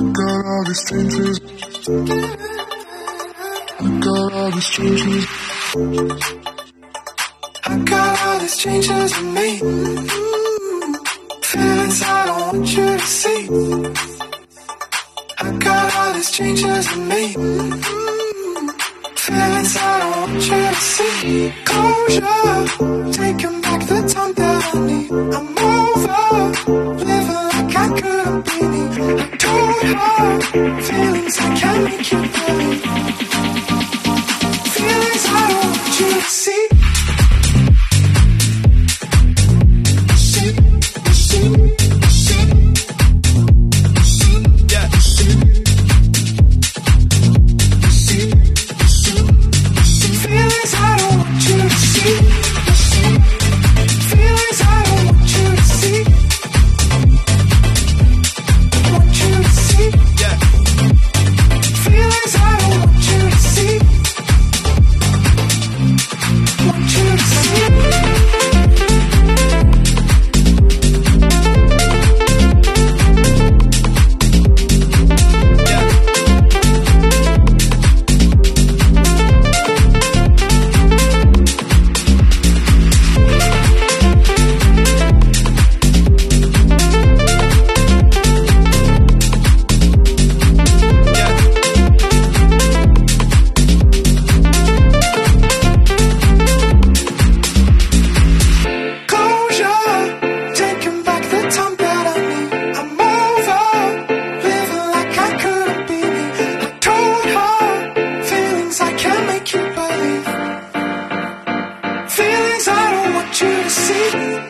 I got all the strangers. I got all the strangers. I got all the strangers in me. Feelings I don't want you to see. I got all the strangers in me. Feelings I don't to see. Closure, taking back the time that I need. I'm over, living like I couldn't be. I feelings I can't. Feelings I don't want to. See, things I don't want you to see.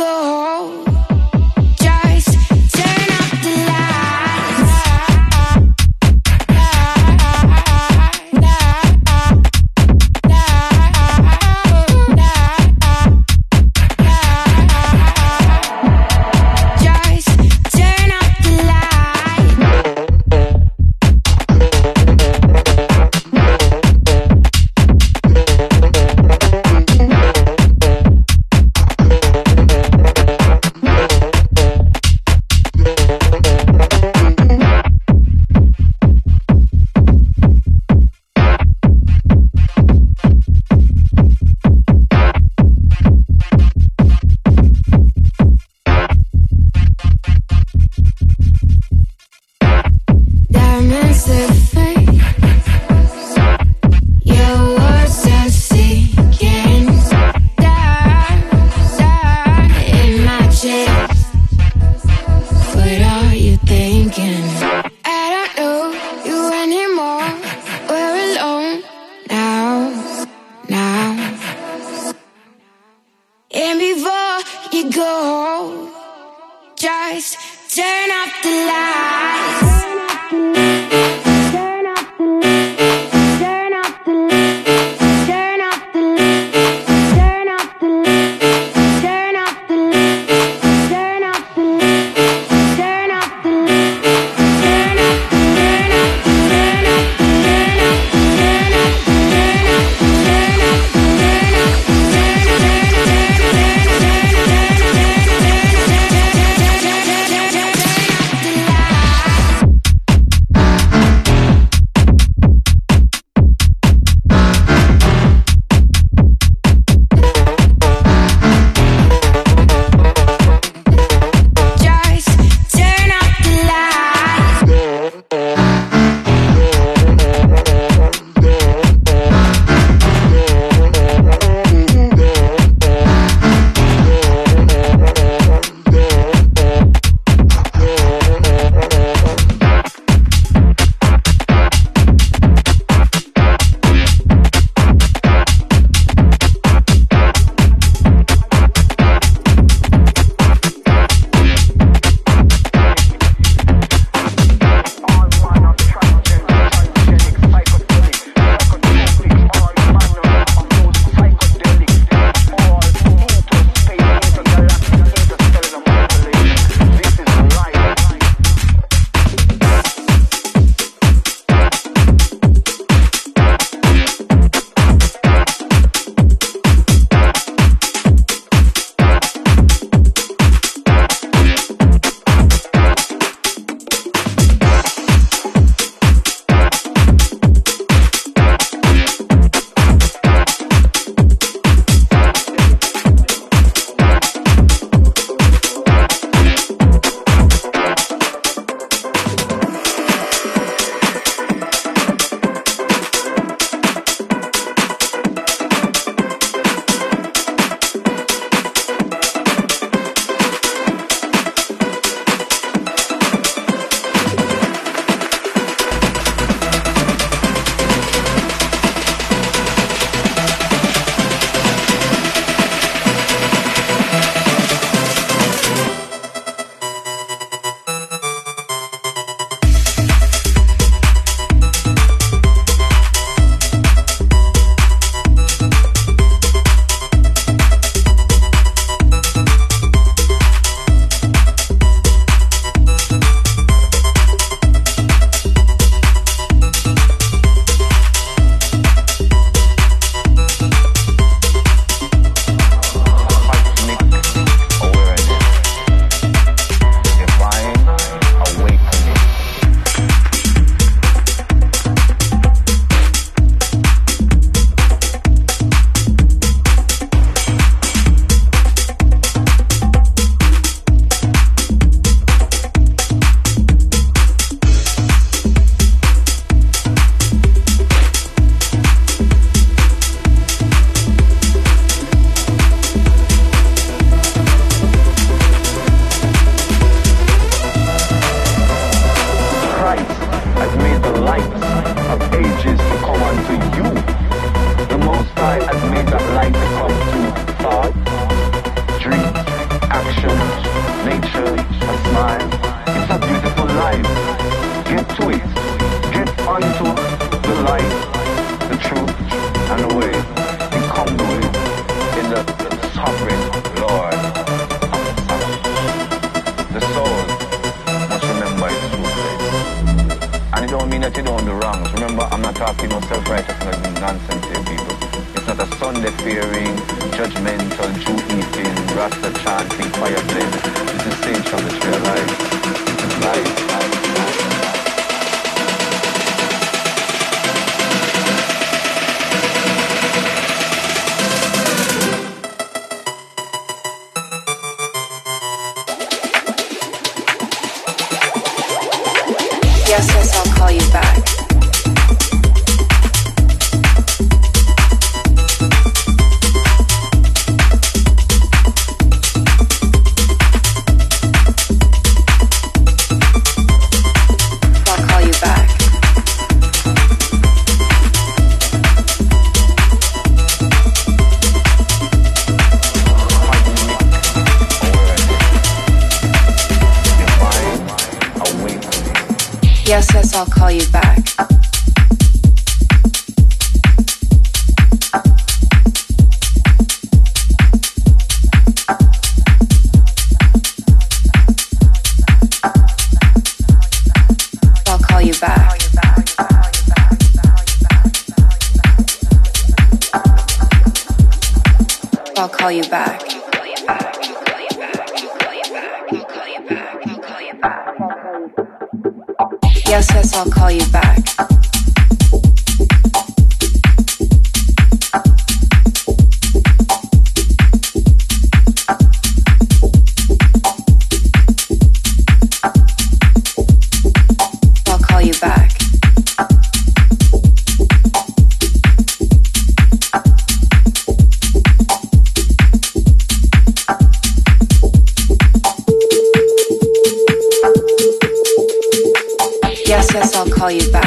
go home. Don't mean that you don't do wrongs. Remember, I'm not talking about self-righteousness and nonsense here, people. It's not a Sunday fearing, judgmental, Jew eating, Rasta chanting, fire blend. This is Saint from the life, life, life. call you back.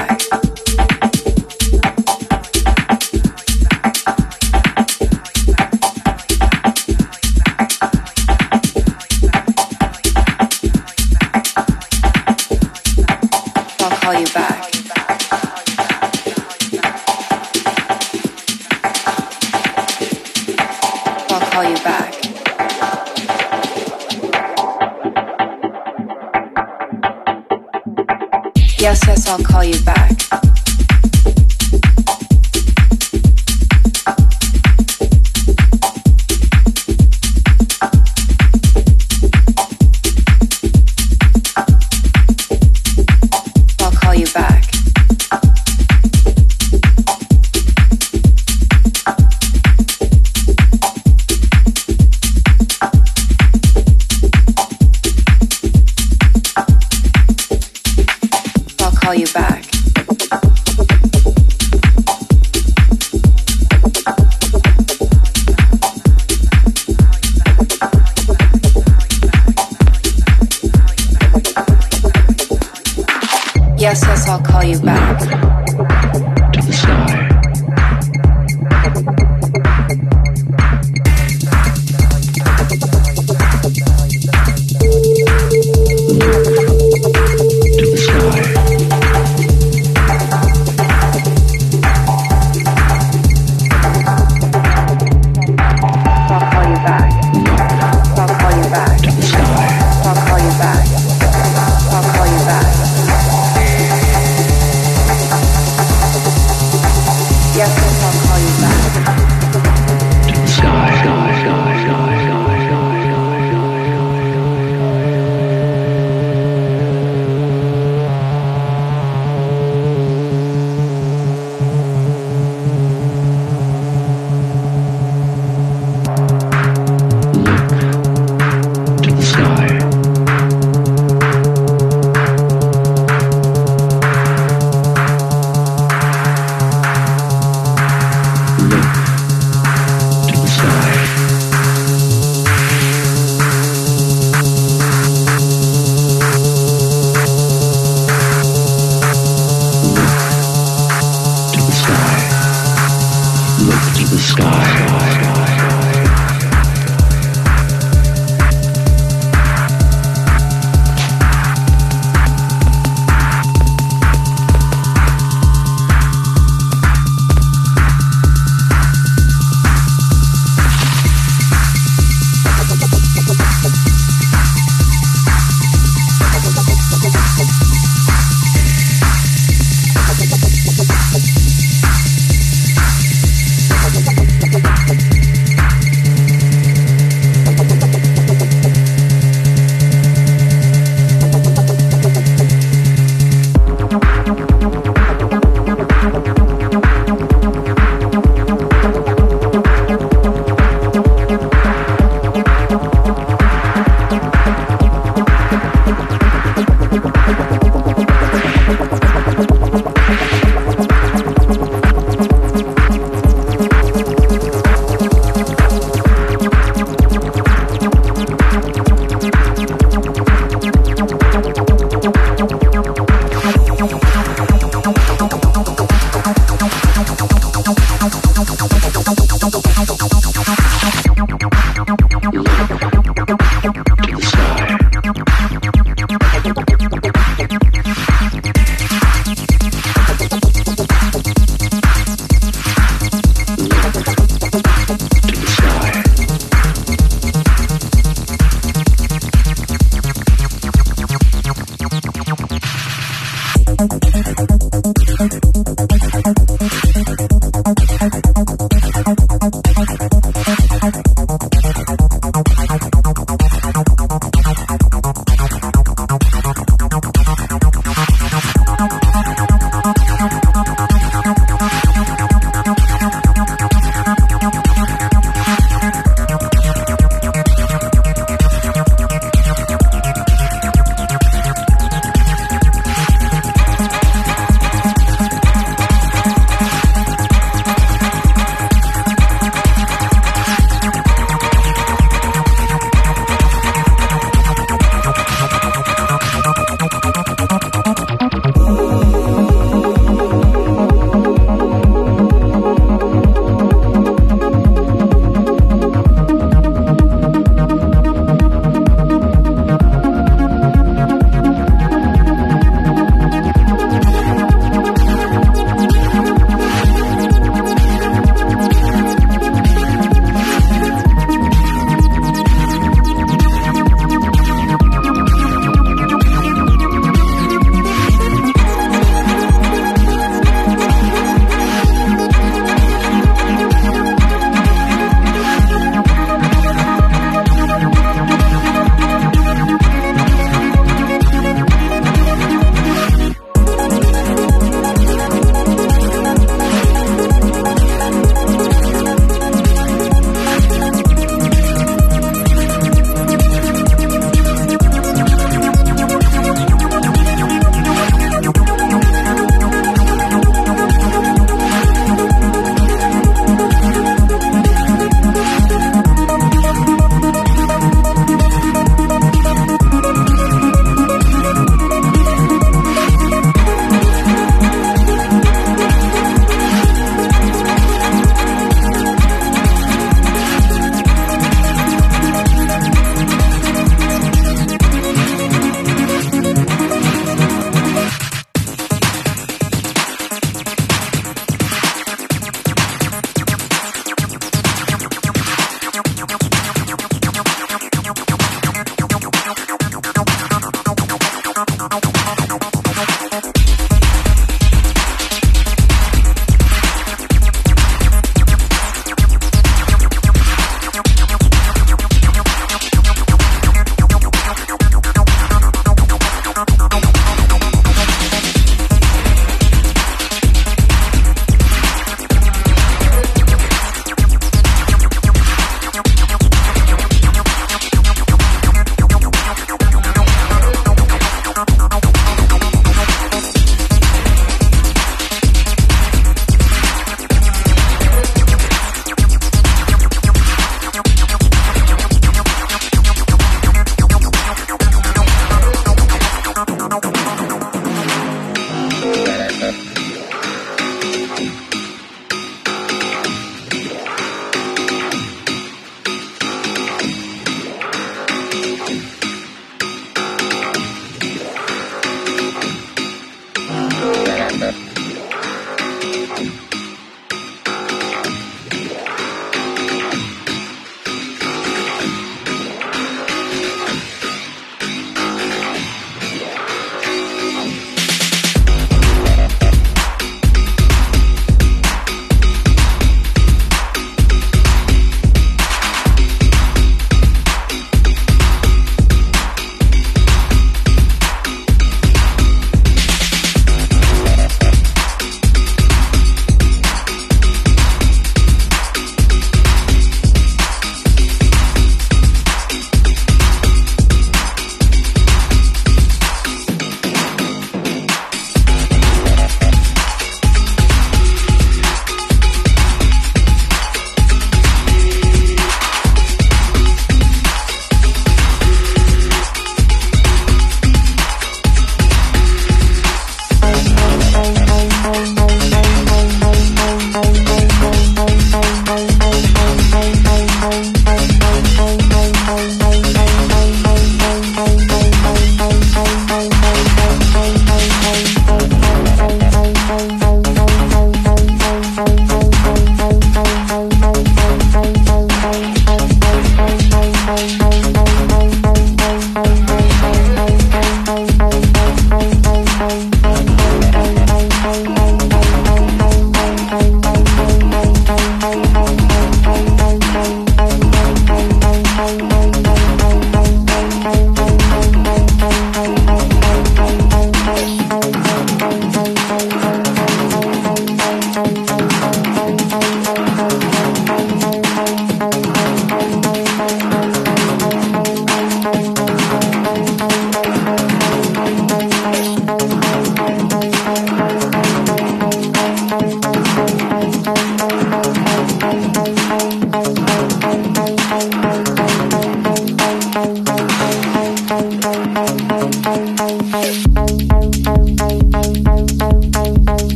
亚克力泡饮吧。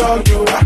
Show you,